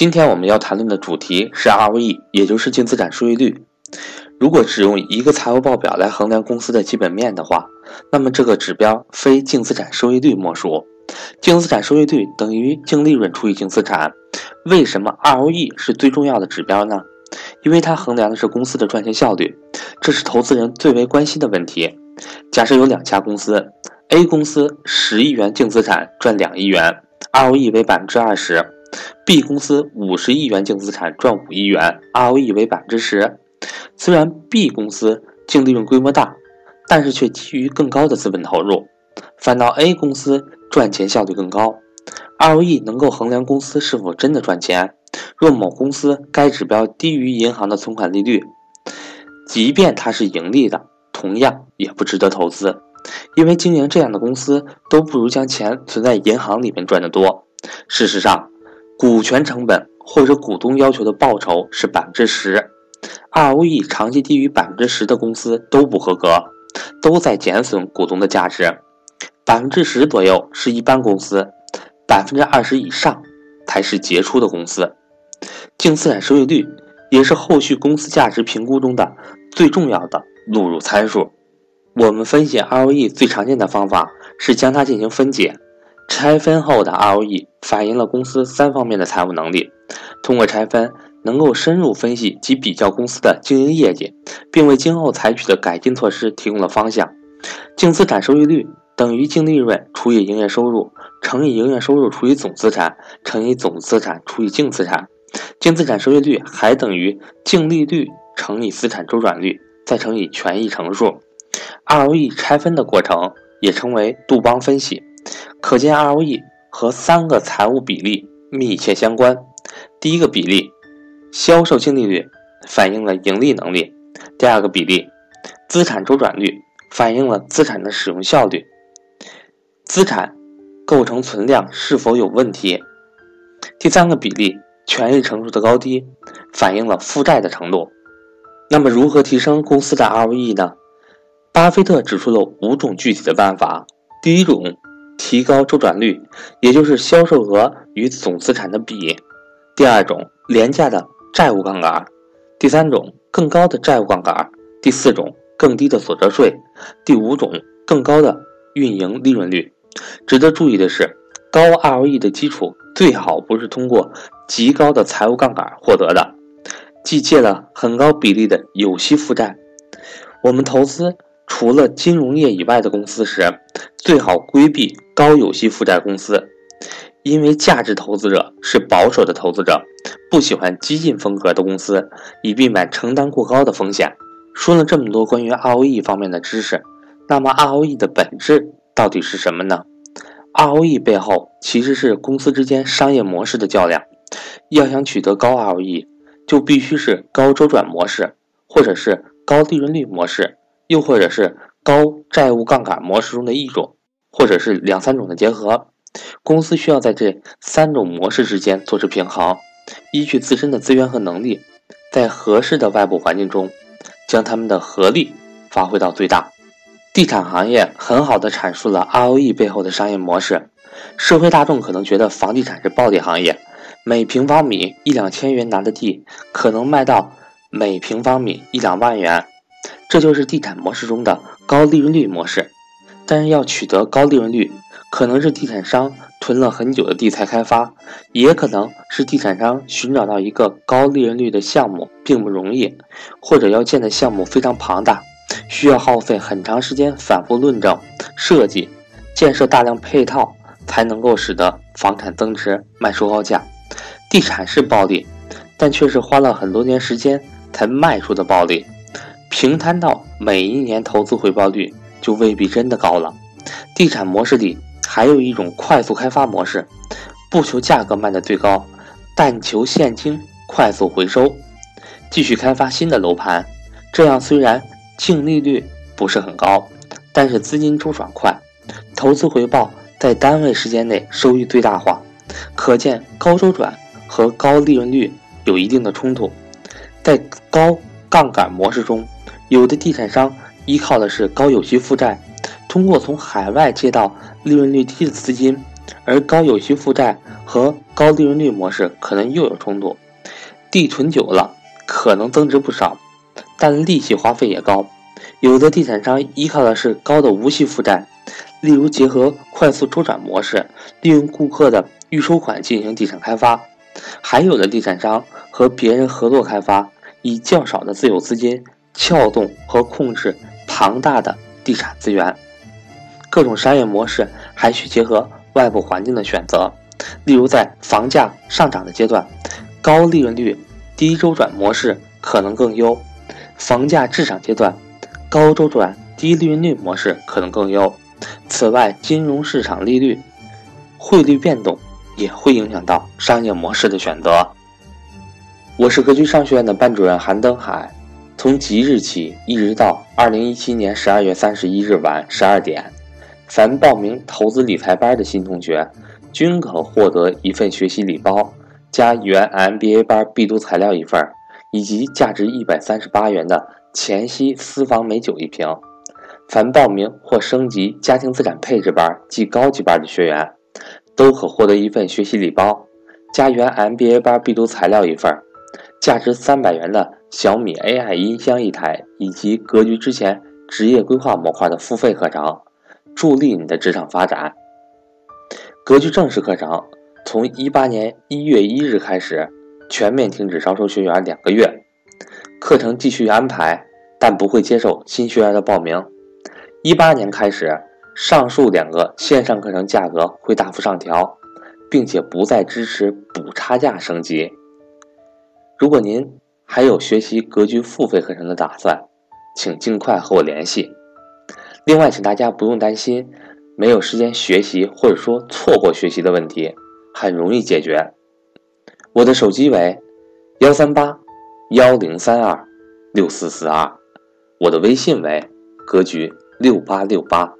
今天我们要谈论的主题是 ROE，也就是净资产收益率。如果只用一个财务报表来衡量公司的基本面的话，那么这个指标非净资产收益率莫属。净资产收益率等于净利润除以净资产。为什么 ROE 是最重要的指标呢？因为它衡量的是公司的赚钱效率，这是投资人最为关心的问题。假设有两家公司，A 公司十亿元净资产赚两亿元，ROE 为百分之二十；B 公司五十亿元净资产赚五亿元，ROE 为百分之十。虽然 B 公司净利润规模大，但是却基于更高的资本投入，反倒 A 公司赚钱效率更高。ROE 能够衡量公司是否真的赚钱。若某公司该指标低于银行的存款利率，即便它是盈利的，同样也不值得投资，因为经营这样的公司都不如将钱存在银行里面赚得多。事实上，股权成本或者股东要求的报酬是百分之十。ROE 长期低于百分之十的公司都不合格，都在减损股东的价值。百分之十左右是一般公司，百分之二十以上才是杰出的公司。净资产收益率也是后续公司价值评估中的最重要的录入参数。我们分析 ROE 最常见的方法是将它进行分解，拆分后的 ROE 反映了公司三方面的财务能力。通过拆分。能够深入分析及比较公司的经营业绩，并为今后采取的改进措施提供了方向。净资产收益率等于净利润除以营业收入乘以营业收入除以总资产乘以总资产除以净资产。净资产收益率还等于净利率乘以资产周转率再乘以权益乘数。ROE 拆分的过程也称为杜邦分析。可见 ROE 和三个财务比例密切相关。第一个比例。销售净利率反映了盈利能力。第二个比例，资产周转率反映了资产的使用效率。资产构成存量是否有问题？第三个比例，权益乘数的高低反映了负债的程度。那么，如何提升公司的 ROE 呢？巴菲特指出了五种具体的办法。第一种，提高周转率，也就是销售额与总资产的比。第二种，廉价的。债务杠杆，第三种更高的债务杠杆，第四种更低的所得税，第五种更高的运营利润率。值得注意的是，高 ROE 的基础最好不是通过极高的财务杠杆获得的，即借了很高比例的有息负债。我们投资除了金融业以外的公司时，最好规避高有息负债公司。因为价值投资者是保守的投资者，不喜欢激进风格的公司，以避免承担过高的风险。说了这么多关于 ROE 方面的知识，那么 ROE 的本质到底是什么呢？ROE 背后其实是公司之间商业模式的较量。要想取得高 ROE，就必须是高周转模式，或者是高利润率模式，又或者是高债务杠杆模式中的一种，或者是两三种的结合。公司需要在这三种模式之间做出平衡，依据自身的资源和能力，在合适的外部环境中，将他们的合力发挥到最大。地产行业很好的阐述了 ROE 背后的商业模式。社会大众可能觉得房地产是暴利行业，每平方米一两千元拿的地，可能卖到每平方米一两万元，这就是地产模式中的高利润率模式。但是要取得高利润率，可能是地产商囤了很久的地才开发，也可能是地产商寻找到一个高利润率的项目并不容易，或者要建的项目非常庞大，需要耗费很长时间反复论证、设计、建设大量配套，才能够使得房产增值、卖出高价。地产是暴利，但却是花了很多年时间才卖出的暴利。平摊到每一年投资回报率，就未必真的高了。地产模式里。还有一种快速开发模式，不求价格卖得最高，但求现金快速回收，继续开发新的楼盘。这样虽然净利率不是很高，但是资金周转快，投资回报在单位时间内收益最大化。可见高周转和高利润率有一定的冲突。在高杠杆模式中，有的地产商依靠的是高有息负债。通过从海外借到利润率低的资金，而高有息负债和高利润率模式可能又有冲突。地存久了，可能增值不少，但利息花费也高。有的地产商依靠的是高的无息负债，例如结合快速周转模式，利用顾客的预收款进行地产开发；还有的地产商和别人合作开发，以较少的自有资金撬动和控制庞大的地产资源。各种商业模式还需结合外部环境的选择，例如在房价上涨的阶段，高利润率、低周转模式可能更优；房价滞涨阶段，高周转、低利润率模式可能更优。此外，金融市场利率、汇率变动也会影响到商业模式的选择。我是格局商学院的班主任韩登海，从即日起一直到二零一七年十二月三十一日晚十二点，凡报名投资理财班的新同学，均可获得一份学习礼包，加原 MBA 班必读材料一份，以及价值一百三十八元的。前夕私房美酒一瓶，凡报名或升级家庭资产配置班及高级班的学员，都可获得一份学习礼包，加原 MBA 班必读材料一份，价值三百元的小米 AI 音箱一台，以及格局之前职业规划模块的付费课程，助力你的职场发展。格局正式课程从一八年一月一日开始，全面停止招收学员两个月。课程继续安排，但不会接受新学员的报名。一八年开始，上述两个线上课程价格会大幅上调，并且不再支持补差价升级。如果您还有学习格局付费课程的打算，请尽快和我联系。另外，请大家不用担心没有时间学习或者说错过学习的问题，很容易解决。我的手机为幺三八。幺零三二六四四二，我的微信为格局六八六八。